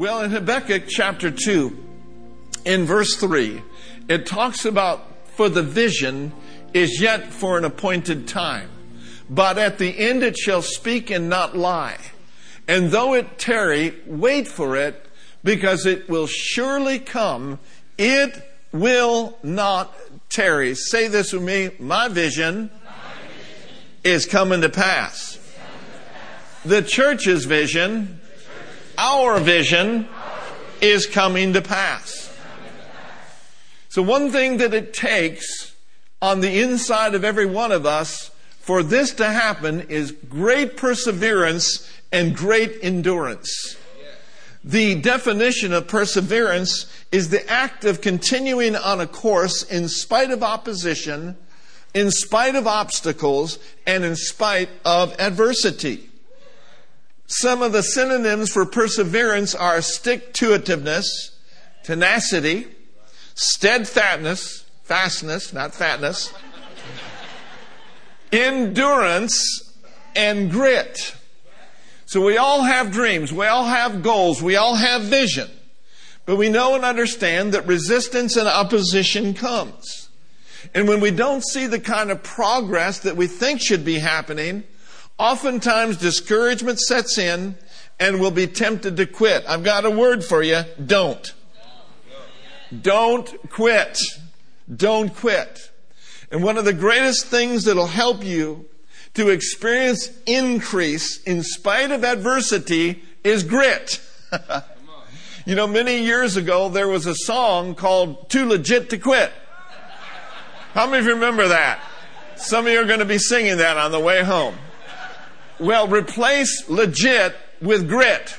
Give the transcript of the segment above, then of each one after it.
Well, in Habakkuk chapter 2, in verse 3, it talks about for the vision is yet for an appointed time. But at the end it shall speak and not lie. And though it tarry, wait for it, because it will surely come. It will not tarry. Say this with me. My vision, is coming to pass. The church's vision, our vision, is coming to pass. So one thing that it takes on the inside of every one of us for this to happen is great perseverance and great endurance. The definition of perseverance is the act of continuing on a course in spite of opposition, in spite of obstacles, and in spite of adversity. Some of the synonyms for perseverance are stick to itiveness, tenacity, steadfastness, fastness, not fatness, endurance, and grit. So we all have dreams, we all have goals, we all have vision. But we know and understand that resistance and opposition comes. And when we don't see the kind of progress that we think should be happening, oftentimes discouragement sets in and we'll be tempted to quit. I've got a word for you. Don't. Don't quit. Don't quit. And one of the greatest things that'll help you to experience increase in spite of adversity is grit. you know, many years ago there was a song called Too Legit to Quit. How many of you remember that? Some of you are going to be singing that on the way home. Well, replace legit with grit.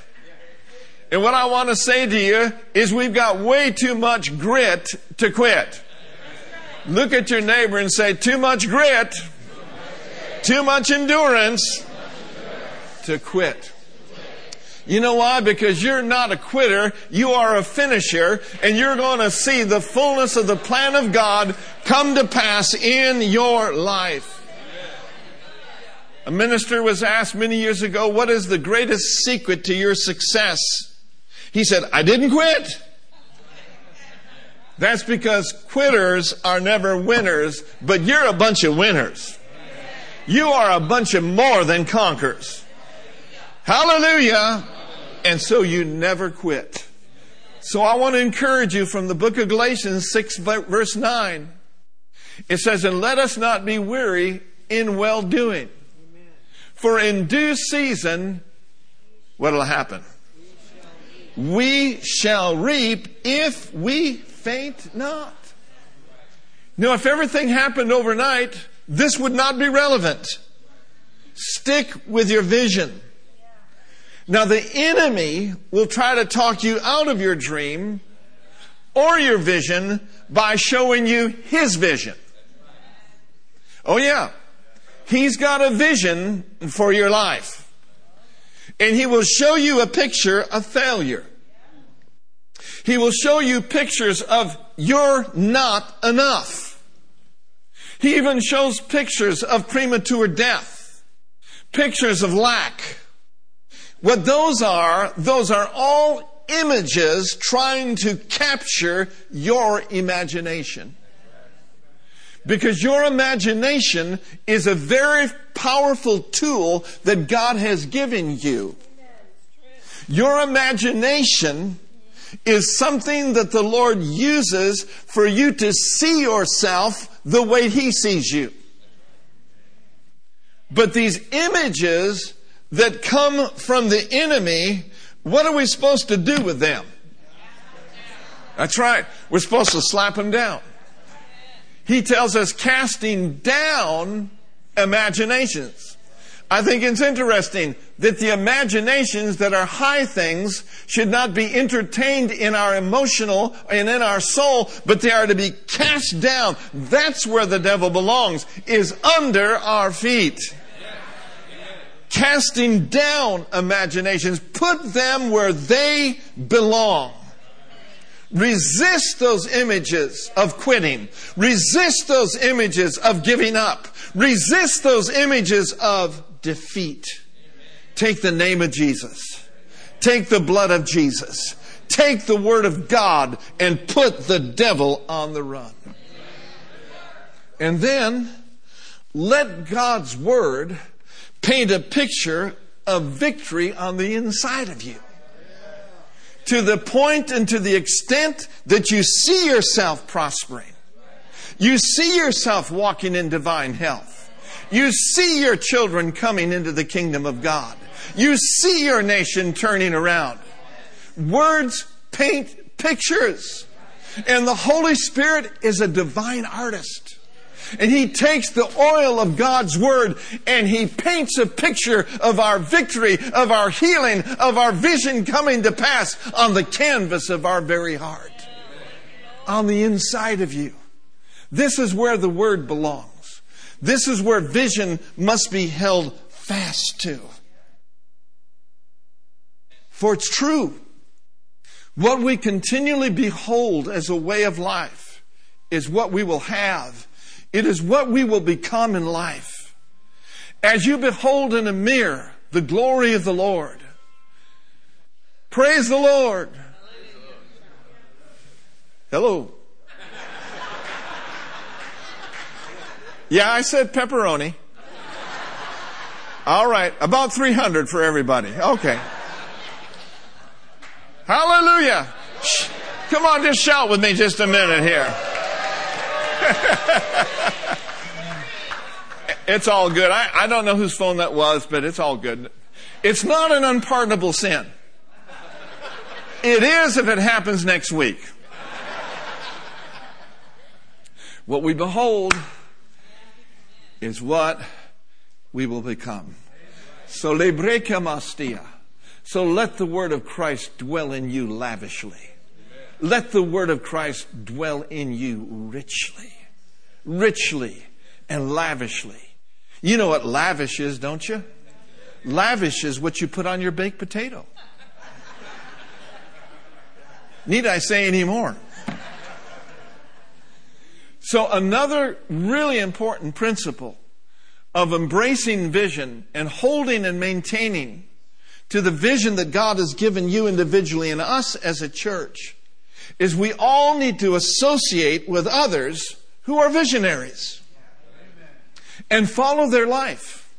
And what I want to say to you is we've got way too much grit to quit. Look at your neighbor and say, too much grit, too much endurance to quit. You know why? Because you're not a quitter, you are a finisher, and you're going to see the fullness of the plan of God come to pass in your life. A minister was asked many years ago, What is the greatest secret to your success? He said, I didn't quit. That's because quitters are never winners, but you're a bunch of winners. You are a bunch of more than conquerors. Hallelujah. And so you never quit. So I want to encourage you from the book of Galatians 6 verse 9. It says, and let us not be weary in well doing. For in due season, what'll happen? We shall reap if we faint not. Now, if everything happened overnight, this would not be relevant. Stick with your vision. Now, the enemy will try to talk you out of your dream or your vision by showing you his vision. Oh, yeah. He's got a vision for your life. And he will show you a picture of failure. He will show you pictures of you're not enough. He even shows pictures of premature death, pictures of lack. What those are, those are all images trying to capture your imagination. Because your imagination is a very powerful tool that God has given you. Your imagination is something that the Lord uses for you to see yourself the way He sees you. But these images that come from the enemy, what are we supposed to do with them? That's right. We're supposed to slap them down. He tells us casting down imaginations. I think it's interesting that the imaginations that are high things should not be entertained in our emotional and in our soul, but they are to be cast down. That's where the devil belongs, is under our feet. Casting down imaginations, put them where they belong. Resist those images of quitting. Resist those images of giving up. Resist those images of defeat. Take the name of Jesus. Take the blood of Jesus. Take the word of God and put the devil on the run. And then let God's word paint a picture of victory on the inside of you. To the point and to the extent that you see yourself prospering. You see yourself walking in divine health. You see your children coming into the kingdom of God. You see your nation turning around. Words paint pictures. And the Holy Spirit is a divine artist. And he takes the oil of God's Word and he paints a picture of our victory, of our healing, of our vision coming to pass on the canvas of our very heart. On the inside of you. This is where the Word belongs. This is where vision must be held fast to. For it's true. What we continually behold as a way of life is what we will have it is what we will become in life. As you behold in a mirror the glory of the Lord, praise the Lord. Hello. Yeah, I said pepperoni. All right, about 300 for everybody. Okay. Hallelujah. Come on, just shout with me just a minute here. it's all good. I, I don't know whose phone that was, but it's all good. It's not an unpardonable sin. It is if it happens next week. What we behold is what we will become. So. So let the word of Christ dwell in you lavishly. Let the word of Christ dwell in you richly, richly and lavishly. You know what lavish is, don't you? Lavish is what you put on your baked potato. Need I say any more? So, another really important principle of embracing vision and holding and maintaining to the vision that God has given you individually and us as a church is we all need to associate with others who are visionaries and follow their life.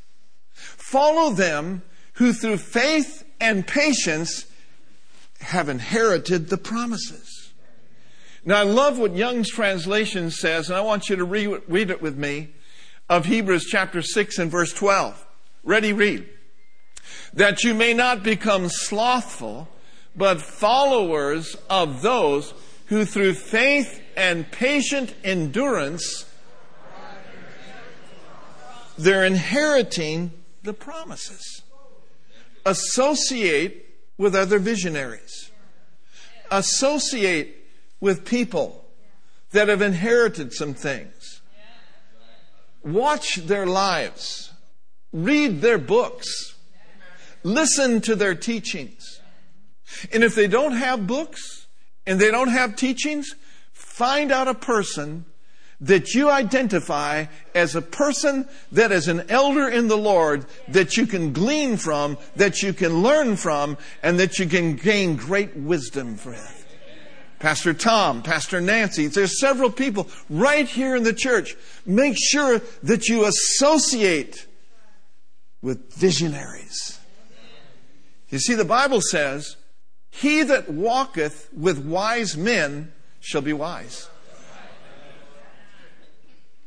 Follow them who through faith and patience have inherited the promises. Now I love what Young's translation says, and I want you to read, read it with me of Hebrews chapter 6 and verse 12. Ready, read. That you may not become slothful, but followers of those who through faith and patient endurance they're inheriting the promises. Associate with other visionaries. Associate with people that have inherited some things. Watch their lives. Read their books. Listen to their teachings. And if they don't have books and they don't have teachings, find out a person that you identify as a person that is an elder in the Lord that you can glean from, that you can learn from, and that you can gain great wisdom from. Pastor Tom, Pastor Nancy, there's several people right here in the church. Make sure that you associate with visionaries. You see, the Bible says he that walketh with wise men shall be wise.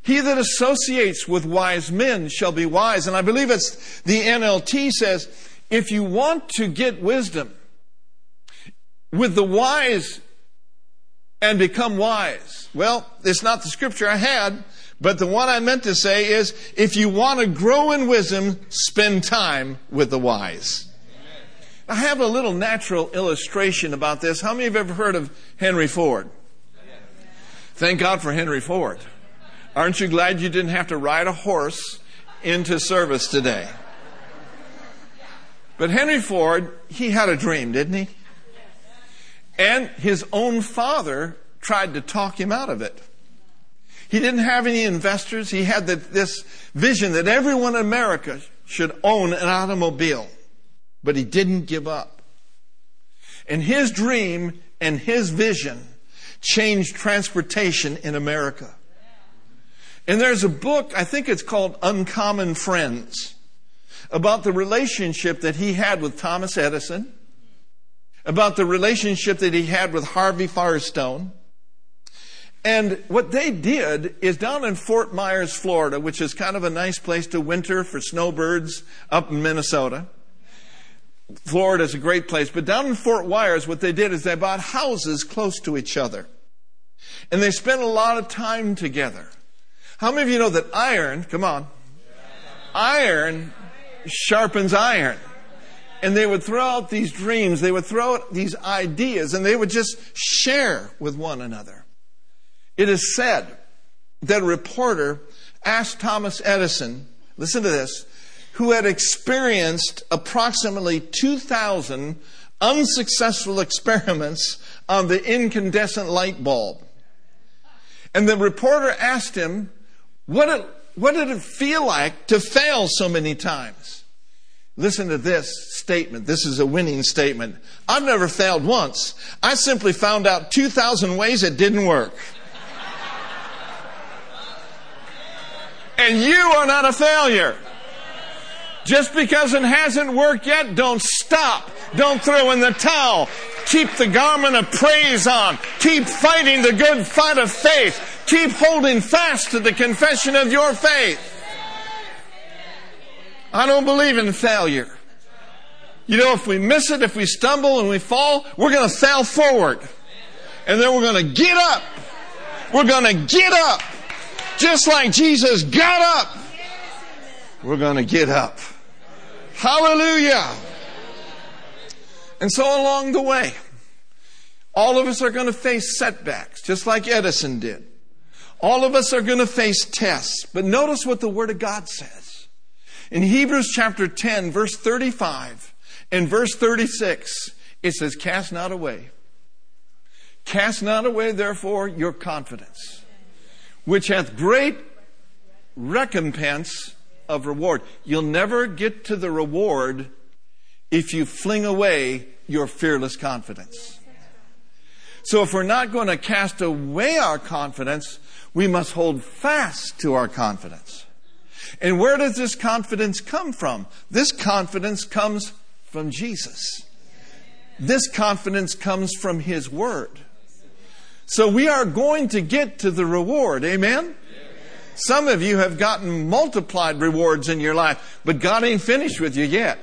He that associates with wise men shall be wise. And I believe it's the NLT says, if you want to get wisdom with the wise and become wise. Well, it's not the scripture I had, but the one I meant to say is if you want to grow in wisdom, spend time with the wise. I have a little natural illustration about this. How many have ever heard of Henry Ford? Thank God for Henry Ford. Aren't you glad you didn't have to ride a horse into service today? But Henry Ford, he had a dream, didn't he? And his own father tried to talk him out of it. He didn't have any investors. He had the, this vision that everyone in America should own an automobile but he didn't give up. And his dream and his vision changed transportation in America. And there's a book, I think it's called Uncommon Friends, about the relationship that he had with Thomas Edison, about the relationship that he had with Harvey Firestone. And what they did is down in Fort Myers, Florida, which is kind of a nice place to winter for snowbirds up in Minnesota. Florida is a great place, but down in Fort Myers, what they did is they bought houses close to each other. And they spent a lot of time together. How many of you know that iron, come on, iron sharpens iron. And they would throw out these dreams, they would throw out these ideas, and they would just share with one another. It is said that a reporter asked Thomas Edison, listen to this, who had experienced approximately 2,000 unsuccessful experiments on the incandescent light bulb. And the reporter asked him, what, it, what did it feel like to fail so many times? Listen to this statement. This is a winning statement. I've never failed once. I simply found out 2,000 ways it didn't work. and you are not a failure. Just because it hasn't worked yet, don't stop. Don't throw in the towel. Keep the garment of praise on. Keep fighting the good fight of faith. Keep holding fast to the confession of your faith. I don't believe in failure. You know, if we miss it, if we stumble and we fall, we're going to fail forward. And then we're going to get up. We're going to get up. Just like Jesus got up. We're going to get up. Hallelujah. And so along the way, all of us are going to face setbacks, just like Edison did. All of us are going to face tests. But notice what the Word of God says. In Hebrews chapter 10, verse 35 and verse 36, it says, Cast not away. Cast not away, therefore, your confidence, which hath great recompense of reward. You'll never get to the reward if you fling away your fearless confidence. So if we're not going to cast away our confidence, we must hold fast to our confidence. And where does this confidence come from? This confidence comes from Jesus. This confidence comes from His Word. So we are going to get to the reward. Amen? Some of you have gotten multiplied rewards in your life, but God ain't finished with you yet.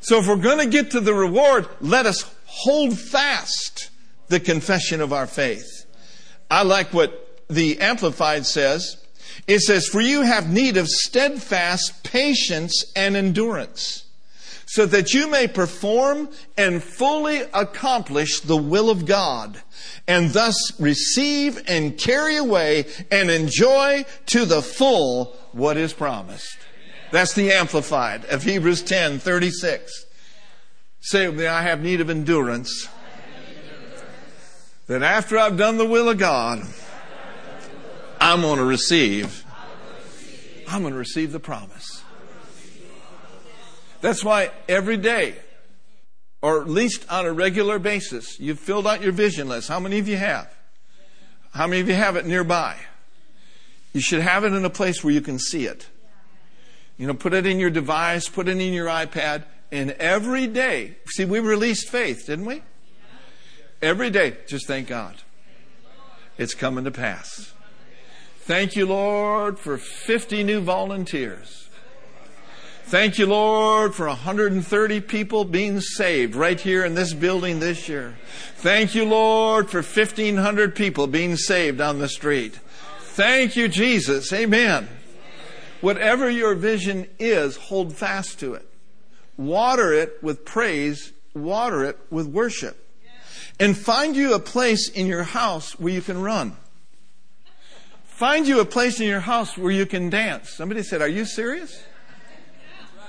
So if we're going to get to the reward, let us hold fast the confession of our faith. I like what the Amplified says. It says, For you have need of steadfast patience and endurance, so that you may perform and fully accomplish the will of God, and thus receive and carry away and enjoy to the full what is promised. That's the Amplified of Hebrews 10 36. Say I have need of endurance. That after I've done the will of God, I'm going to receive. I'm going to receive the promise. That's why every day, or at least on a regular basis, you've filled out your vision list. How many of you have? How many of you have it nearby? You should have it in a place where you can see it. You know, put it in your device, put it in your iPad, and every day, see, we released faith, didn't we? Every day, just thank God. It's coming to pass. Thank you, Lord, for 50 new volunteers. Thank you, Lord, for 130 people being saved right here in this building this year. Thank you, Lord, for 1,500 people being saved on the street. Thank you, Jesus. Amen. Whatever your vision is, hold fast to it. Water it with praise, water it with worship. And find you a place in your house where you can run. Find you a place in your house where you can dance. Somebody said, Are you serious?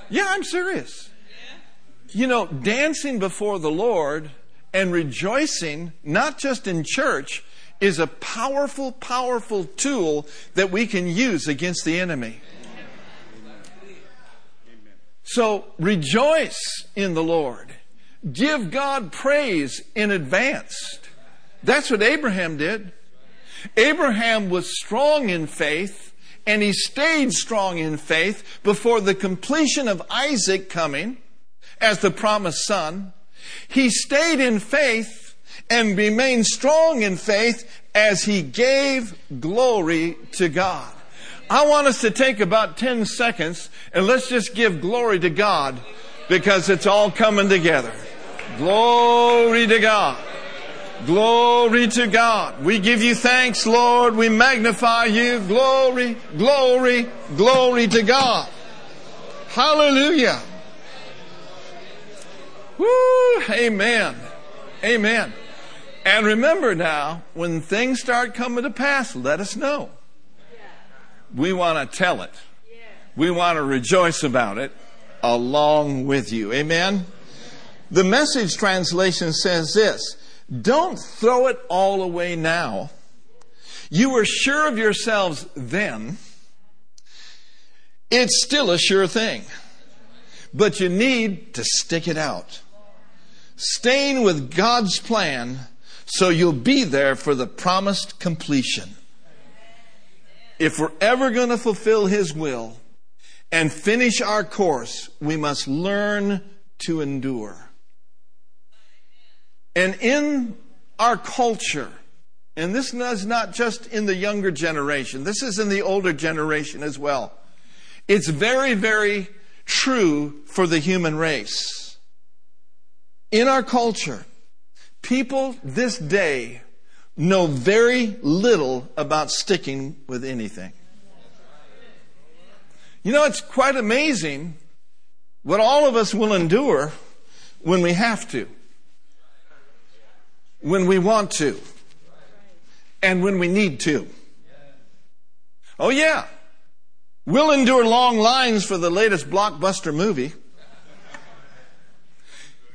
Yeah, I'm serious. You know, dancing before the Lord and rejoicing, not just in church, is a powerful, powerful tool that we can use against the enemy. So rejoice in the Lord. Give God praise in advance. That's what Abraham did. Abraham was strong in faith and he stayed strong in faith before the completion of Isaac coming as the promised son. He stayed in faith and remained strong in faith as he gave glory to God. I want us to take about 10 seconds and let's just give glory to God because it's all coming together. Glory to God. Glory to God. We give you thanks, Lord. We magnify you. Glory, glory, glory to God. Hallelujah. Woo, amen. Amen. And remember now, when things start coming to pass, let us know. We want to tell it. We want to rejoice about it along with you. Amen. The message translation says this Don't throw it all away now. You were sure of yourselves then. It's still a sure thing. But you need to stick it out. Staying with God's plan so you'll be there for the promised completion. If we're ever going to fulfill His will and finish our course, we must learn to endure. And in our culture, and this is not just in the younger generation, this is in the older generation as well. It's very, very true for the human race. In our culture, people this day know very little about sticking with anything. You know, it's quite amazing what all of us will endure when we have to when we want to and when we need to. Oh, yeah. We'll endure long lines for the latest blockbuster movie.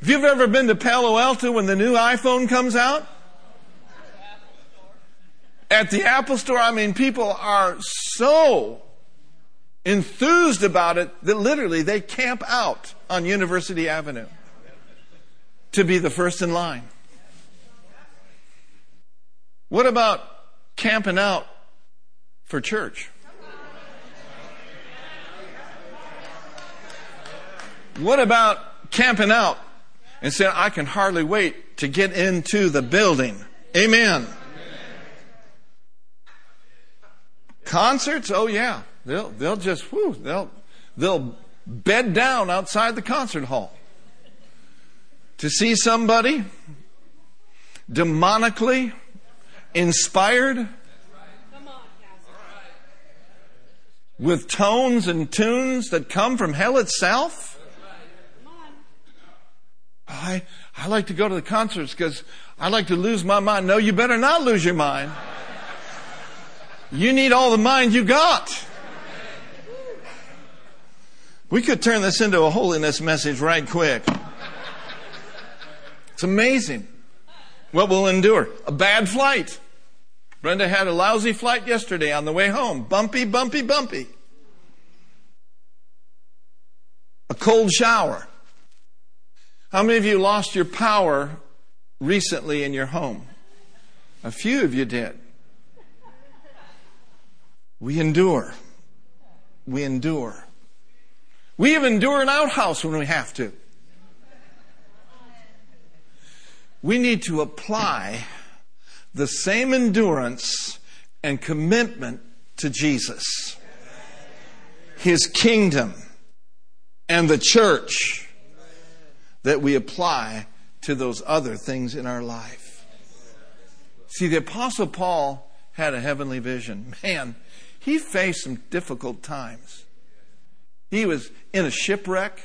If you've ever been to Palo Alto when the new iPhone comes out, at the Apple Store, I mean, people are so enthused about it that literally they camp out on University Avenue to be the first in line. What about camping out for church? What about camping out and saying, I can hardly wait to get into the building? Amen. Concerts? Oh yeah. They'll, they'll just, they'll, they'll bed down outside the concert hall to see somebody demonically inspired with tones and tunes that come from hell itself? I, I like to go to the concerts because I like to lose my mind. No, you better not lose your mind. You need all the mind you got. We could turn this into a holiness message right quick. It's amazing. What will endure? A bad flight. Brenda had a lousy flight yesterday on the way home. Bumpy, bumpy, bumpy. A cold shower. How many of you lost your power recently in your home? A few of you did. We endure. We endure. We even endure an outhouse when we have to. We need to apply the same endurance and commitment to Jesus, His kingdom, and the church that we apply to those other things in our life. See, the Apostle Paul had a heavenly vision. Man, he faced some difficult times. He was in a shipwreck,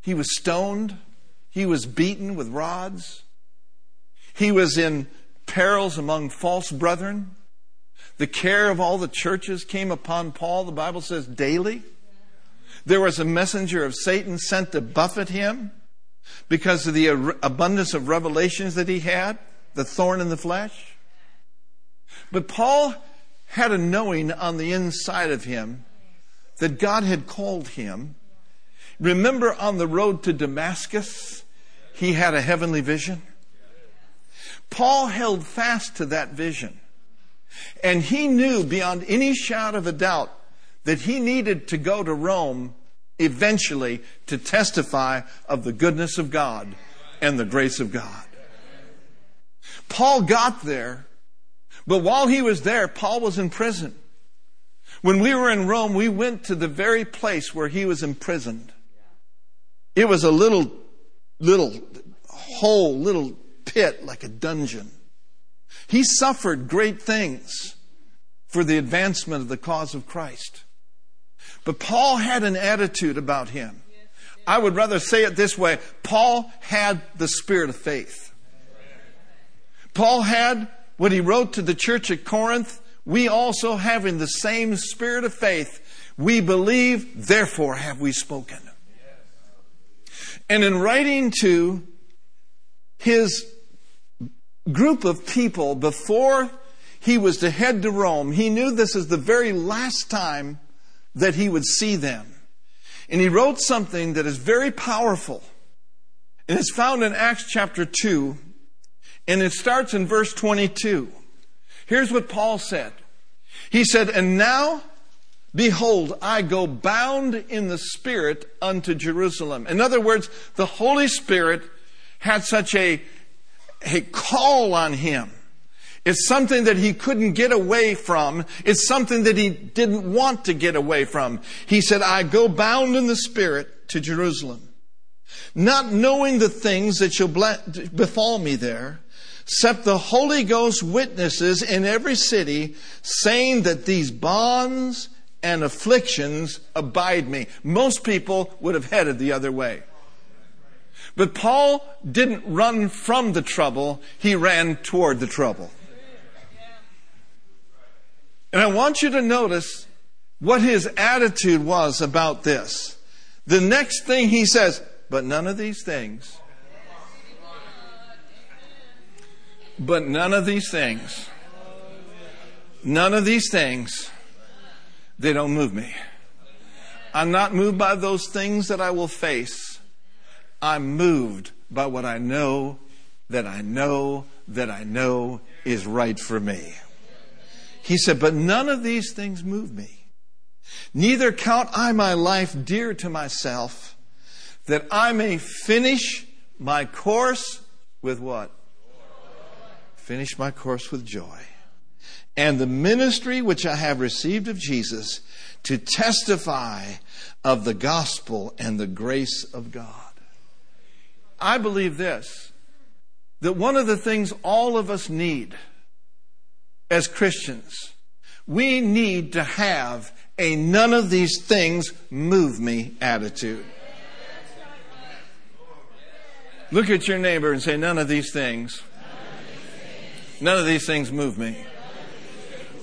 he was stoned, he was beaten with rods. He was in perils among false brethren. The care of all the churches came upon Paul, the Bible says, daily. There was a messenger of Satan sent to buffet him because of the abundance of revelations that he had, the thorn in the flesh. But Paul had a knowing on the inside of him that God had called him. Remember on the road to Damascus, he had a heavenly vision? Paul held fast to that vision. And he knew beyond any shadow of a doubt that he needed to go to Rome eventually to testify of the goodness of God and the grace of God. Paul got there, but while he was there, Paul was in prison. When we were in Rome, we went to the very place where he was imprisoned. It was a little, little hole, little pit, like a dungeon. He suffered great things for the advancement of the cause of Christ. But Paul had an attitude about him. I would rather say it this way Paul had the spirit of faith. Paul had what he wrote to the church at Corinth. We also having the same spirit of faith. We believe, therefore have we spoken. And in writing to his group of people before he was to head to Rome, he knew this is the very last time that he would see them. And he wrote something that is very powerful. And it's found in Acts chapter 2, and it starts in verse 22. Here's what Paul said. He said, And now, behold, I go bound in the Spirit unto Jerusalem. In other words, the Holy Spirit had such a, a call on him it's something that he couldn't get away from. It's something that he didn't want to get away from. He said, I go bound in the Spirit to Jerusalem, not knowing the things that shall befall me there, except the Holy Ghost witnesses in every city, saying that these bonds and afflictions abide me. Most people would have headed the other way. But Paul didn't run from the trouble, he ran toward the trouble. And I want you to notice what his attitude was about this. The next thing he says, but none of these things, but none of these things, none of these things, they don't move me. I'm not moved by those things that I will face. I'm moved by what I know that I know that I know is right for me. He said, But none of these things move me. Neither count I my life dear to myself, that I may finish my course with what? Finish my course with joy. And the ministry which I have received of Jesus to testify of the gospel and the grace of God. I believe this that one of the things all of us need as Christians, we need to have a none of these things move me attitude. Look at your neighbor and say, None of these things, none of these things move me.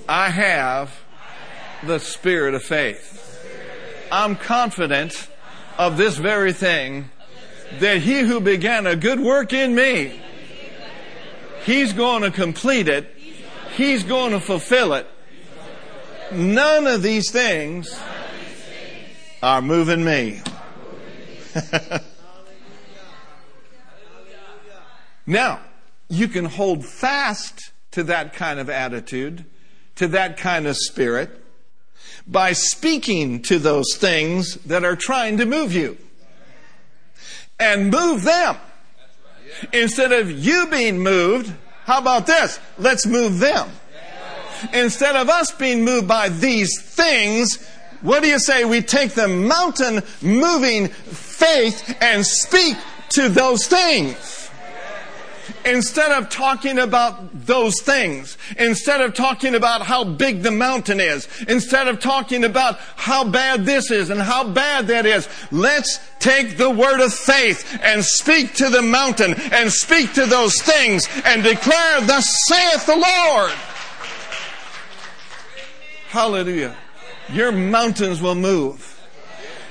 I have the spirit of faith. I'm confident of this very thing that he who began a good work in me, he's going to complete it He's going to fulfill it. None of these things are moving me. now, you can hold fast to that kind of attitude, to that kind of spirit, by speaking to those things that are trying to move you. And move them. Instead of you being moved, how about this? Let's move them. Instead of us being moved by these things, what do you say? We take the mountain moving faith and speak to those things. Instead of talking about those things, instead of talking about how big the mountain is, instead of talking about how bad this is and how bad that is, let's take the word of faith and speak to the mountain and speak to those things and declare, Thus saith the Lord. Hallelujah. Your mountains will move.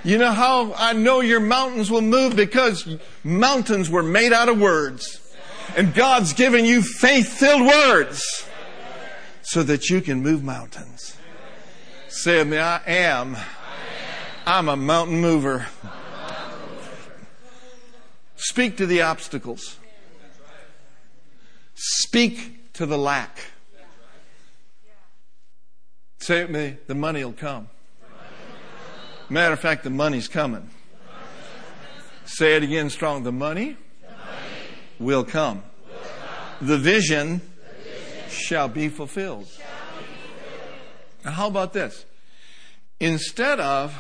You know how I know your mountains will move? Because mountains were made out of words. And God's given you faith filled words so that you can move mountains. Say me, I am. I'm a mountain mover. Speak to the obstacles. Speak to the lack. Say it me, the money will come. Matter of fact, the money's coming. Say it again strong. The money, will come. The vision, shall be fulfilled. Now, how about this? Instead of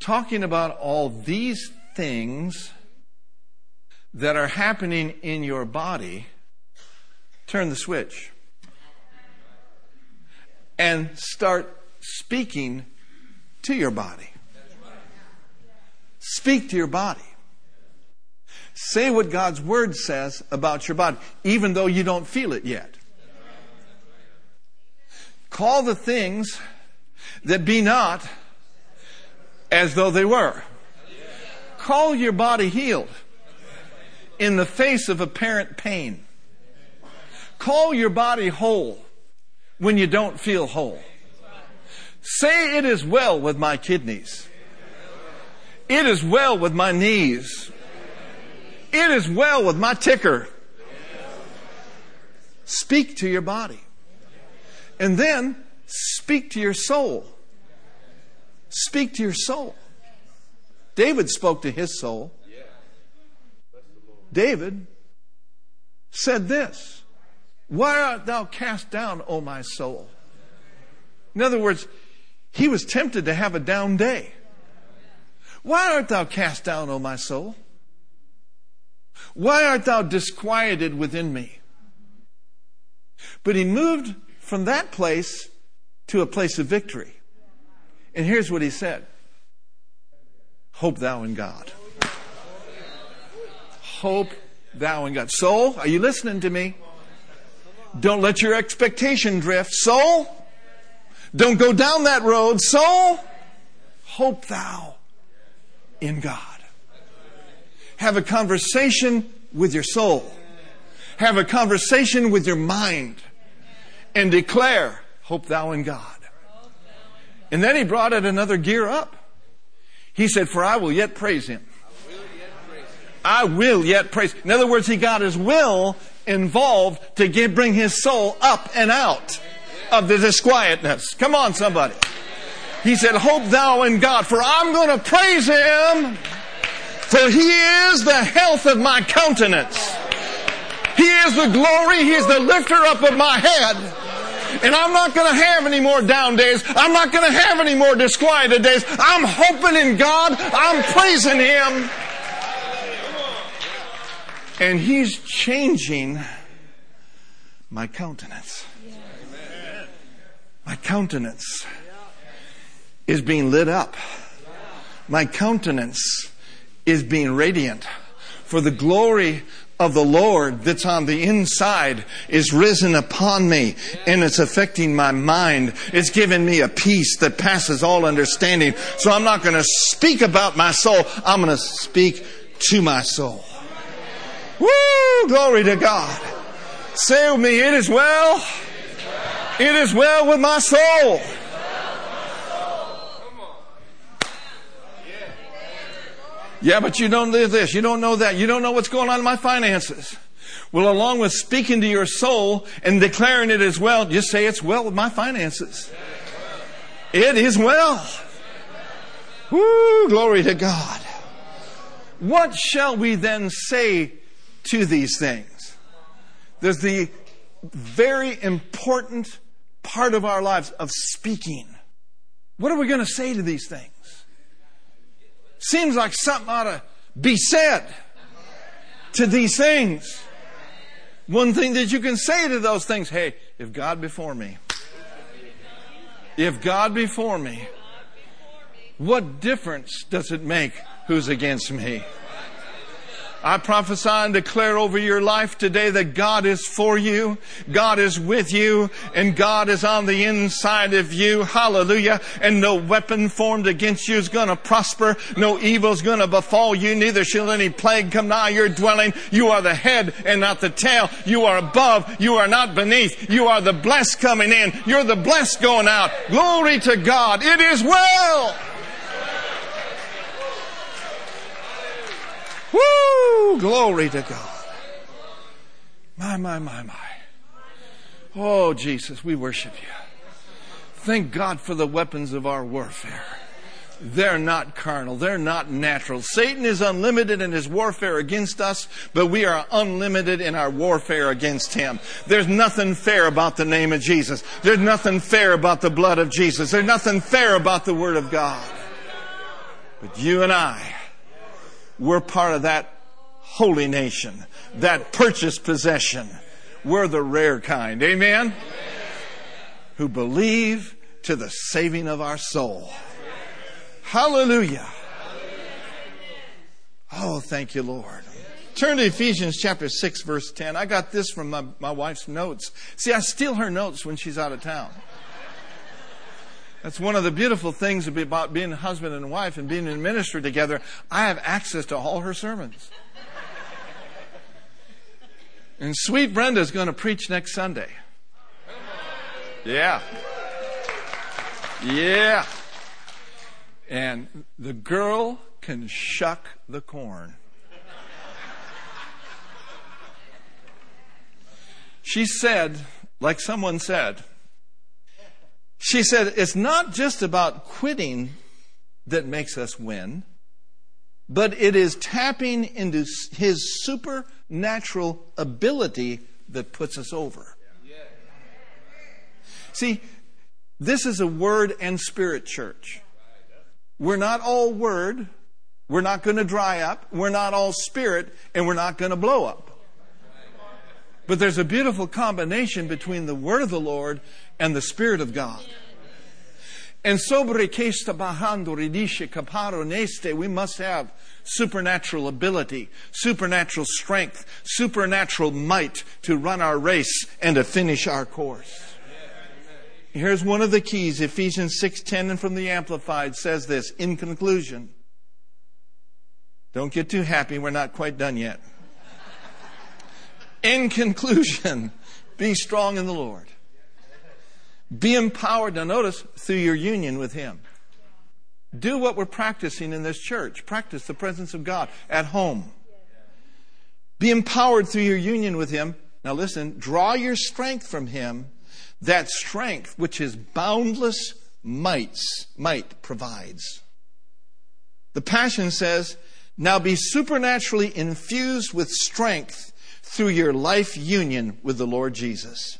talking about all these things that are happening in your body, turn the switch and start speaking to your body. Speak to your body. Say what God's Word says about your body, even though you don't feel it yet. Call the things that be not as though they were. Call your body healed in the face of apparent pain. Call your body whole when you don't feel whole. Say it is well with my kidneys. It is well with my knees. It is well with my ticker. Speak to your body. And then speak to your soul. Speak to your soul. David spoke to his soul. David said this Why art thou cast down, O my soul? In other words, he was tempted to have a down day. Why art thou cast down, O my soul? Why art thou disquieted within me? But he moved from that place to a place of victory. And here's what he said Hope thou in God. Hope thou in God. Soul, are you listening to me? Don't let your expectation drift. Soul, don't go down that road. Soul, hope thou in God. Have a conversation with your soul. Have a conversation with your mind and declare, Hope thou in God. And then he brought it another gear up. He said, For I will yet praise him. I will yet praise. In other words, he got his will involved to get, bring his soul up and out of the disquietness. Come on, somebody. He said, Hope thou in God, for I'm going to praise him. For he is the health of my countenance. He is the glory. He is the lifter up of my head. And I'm not going to have any more down days. I'm not going to have any more disquieted days. I'm hoping in God. I'm praising Him. And He's changing my countenance. My countenance is being lit up. My countenance is being radiant. For the glory of the Lord that's on the inside is risen upon me and it's affecting my mind. It's given me a peace that passes all understanding. So I'm not going to speak about my soul. I'm going to speak to my soul. Woo! Glory to God. Say with me, it is well. It is well with my soul. Yeah, but you don't know this. You don't know that. You don't know what's going on in my finances. Well, along with speaking to your soul and declaring it as well, just say it's well with my finances. It is well. Woo, glory to God. What shall we then say to these things? There's the very important part of our lives of speaking. What are we going to say to these things? Seems like something ought to be said to these things. One thing that you can say to those things hey, if God before me, if God before me, what difference does it make who's against me? I prophesy and declare over your life today that God is for you, God is with you, and God is on the inside of you. Hallelujah. And no weapon formed against you is going to prosper. No evil is going to befall you. Neither shall any plague come nigh your dwelling. You are the head and not the tail. You are above. You are not beneath. You are the blessed coming in. You're the blessed going out. Glory to God. It is well. Woo! Glory to God. My, my, my, my. Oh, Jesus, we worship you. Thank God for the weapons of our warfare. They're not carnal. They're not natural. Satan is unlimited in his warfare against us, but we are unlimited in our warfare against him. There's nothing fair about the name of Jesus. There's nothing fair about the blood of Jesus. There's nothing fair about the Word of God. But you and I, we're part of that holy nation, that purchased possession. We're the rare kind. Amen? Who believe to the saving of our soul. Hallelujah. Oh, thank you, Lord. Turn to Ephesians chapter 6, verse 10. I got this from my, my wife's notes. See, I steal her notes when she's out of town. That's one of the beautiful things about being husband and wife and being in ministry together. I have access to all her sermons. And sweet Brenda's going to preach next Sunday. Yeah. Yeah. And the girl can shuck the corn. She said, like someone said, she said, it's not just about quitting that makes us win, but it is tapping into his supernatural ability that puts us over. See, this is a word and spirit church. We're not all word. We're not going to dry up. We're not all spirit, and we're not going to blow up. But there's a beautiful combination between the word of the Lord and the spirit of God. And sobre questa bajando ridice caparo neste, we must have supernatural ability, supernatural strength, supernatural might to run our race and to finish our course. Here's one of the keys. Ephesians 6:10 and from the amplified says this, in conclusion. Don't get too happy, we're not quite done yet. In conclusion, be strong in the Lord. Be empowered, now notice, through your union with Him. Do what we're practicing in this church. Practice the presence of God at home. Be empowered through your union with Him. Now listen, draw your strength from Him that strength which his boundless mights, might provides. The Passion says, now be supernaturally infused with strength through your life union with the Lord Jesus.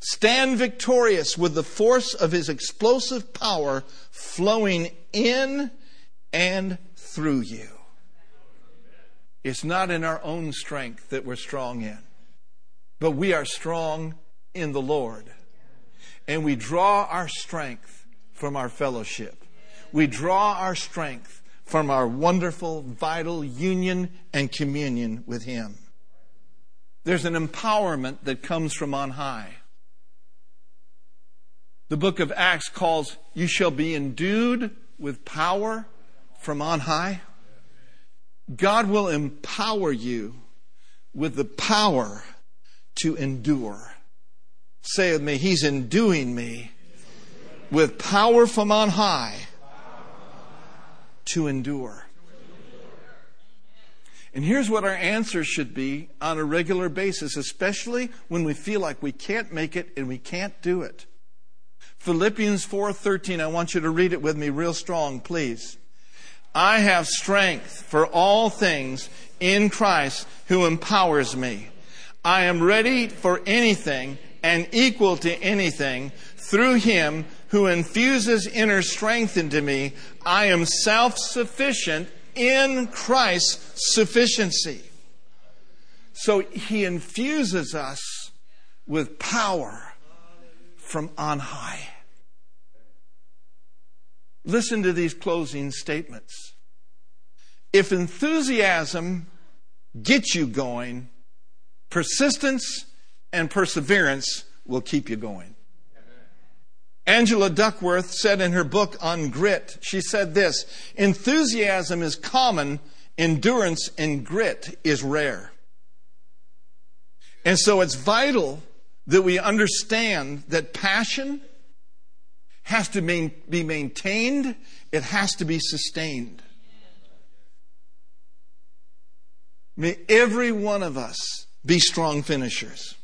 Stand victorious with the force of his explosive power flowing in and through you. It's not in our own strength that we're strong in, but we are strong in the Lord. And we draw our strength from our fellowship. We draw our strength from our wonderful, vital union and communion with Him. There's an empowerment that comes from on high. The book of Acts calls, You shall be endued with power from on high. God will empower you with the power to endure. Say with me, He's enduing me with power from on high to endure. And here's what our answer should be on a regular basis, especially when we feel like we can't make it and we can't do it. Philippians 4:13, I want you to read it with me real strong, please. I have strength for all things in Christ who empowers me. I am ready for anything and equal to anything through him who infuses inner strength into me. I am self sufficient in Christ's sufficiency. So he infuses us with power from on high. Listen to these closing statements. If enthusiasm gets you going, persistence and perseverance will keep you going. Angela Duckworth said in her book on grit, she said this enthusiasm is common, endurance and grit is rare. And so it's vital that we understand that passion has to be maintained, it has to be sustained. May every one of us be strong finishers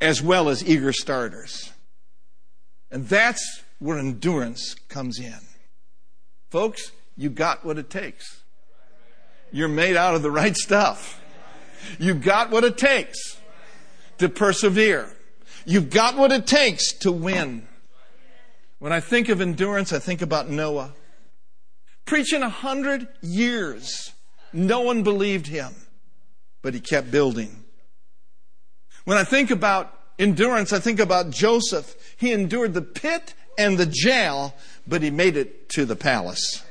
as well as eager starters. And that's where endurance comes in. Folks, you got what it takes. You're made out of the right stuff. You've got what it takes to persevere. You've got what it takes to win. When I think of endurance, I think about Noah. Preaching a hundred years, no one believed him, but he kept building. When I think about endurance, I think about Joseph. He endured the pit and the jail, but he made it to the palace.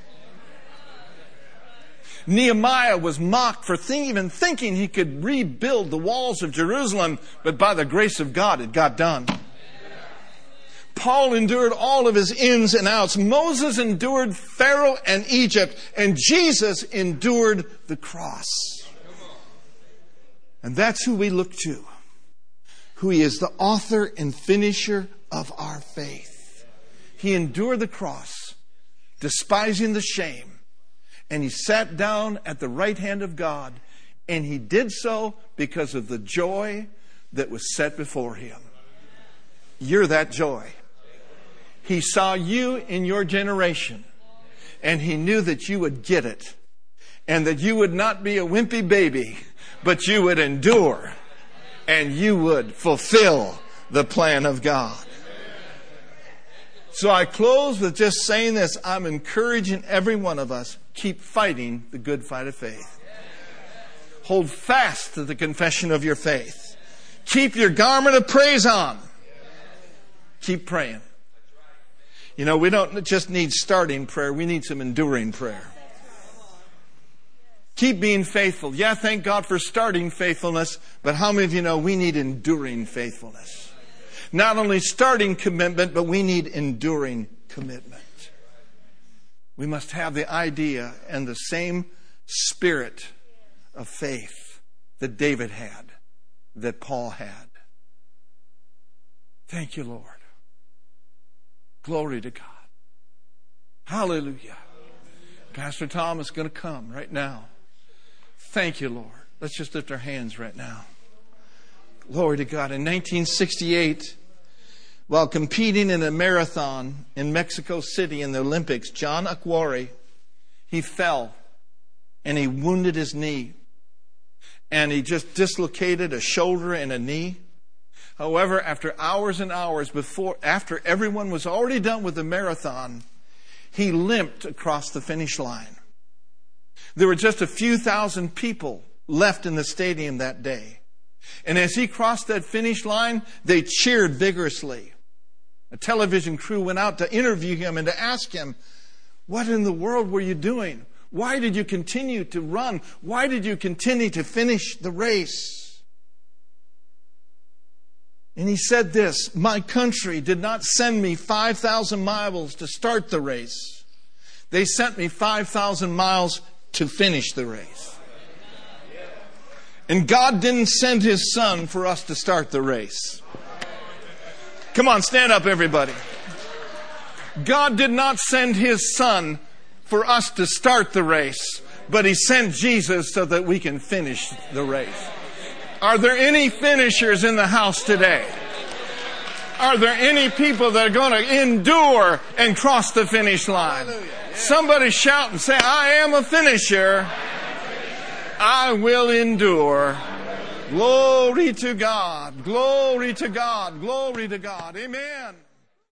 Nehemiah was mocked for even thinking he could rebuild the walls of Jerusalem, but by the grace of God, it got done. Paul endured all of his ins and outs. Moses endured Pharaoh and Egypt, and Jesus endured the cross. And that's who we look to. Who he is, the author and finisher of our faith. He endured the cross, despising the shame and he sat down at the right hand of God, and he did so because of the joy that was set before him. You're that joy. He saw you in your generation, and he knew that you would get it, and that you would not be a wimpy baby, but you would endure, and you would fulfill the plan of God. So I close with just saying this. I'm encouraging every one of us keep fighting the good fight of faith. Hold fast to the confession of your faith. Keep your garment of praise on. Keep praying. You know, we don't just need starting prayer, we need some enduring prayer. Keep being faithful. Yeah, thank God for starting faithfulness, but how many of you know we need enduring faithfulness? Not only starting commitment, but we need enduring commitment. We must have the idea and the same spirit of faith that David had, that Paul had. Thank you, Lord. Glory to God. Hallelujah. Pastor Tom is going to come right now. Thank you, Lord. Let's just lift our hands right now. Glory to God. In 1968, while competing in a marathon in Mexico City in the Olympics, John Akhwari, he fell and he wounded his knee. And he just dislocated a shoulder and a knee. However, after hours and hours before, after everyone was already done with the marathon, he limped across the finish line. There were just a few thousand people left in the stadium that day. And as he crossed that finish line, they cheered vigorously. A television crew went out to interview him and to ask him, What in the world were you doing? Why did you continue to run? Why did you continue to finish the race? And he said this My country did not send me 5,000 miles to start the race, they sent me 5,000 miles to finish the race. And God didn't send his son for us to start the race. Come on, stand up, everybody. God did not send His Son for us to start the race, but He sent Jesus so that we can finish the race. Are there any finishers in the house today? Are there any people that are going to endure and cross the finish line? Somebody shout and say, I am a finisher. I will endure. Glory to God. Glory to God. Glory to God. Amen.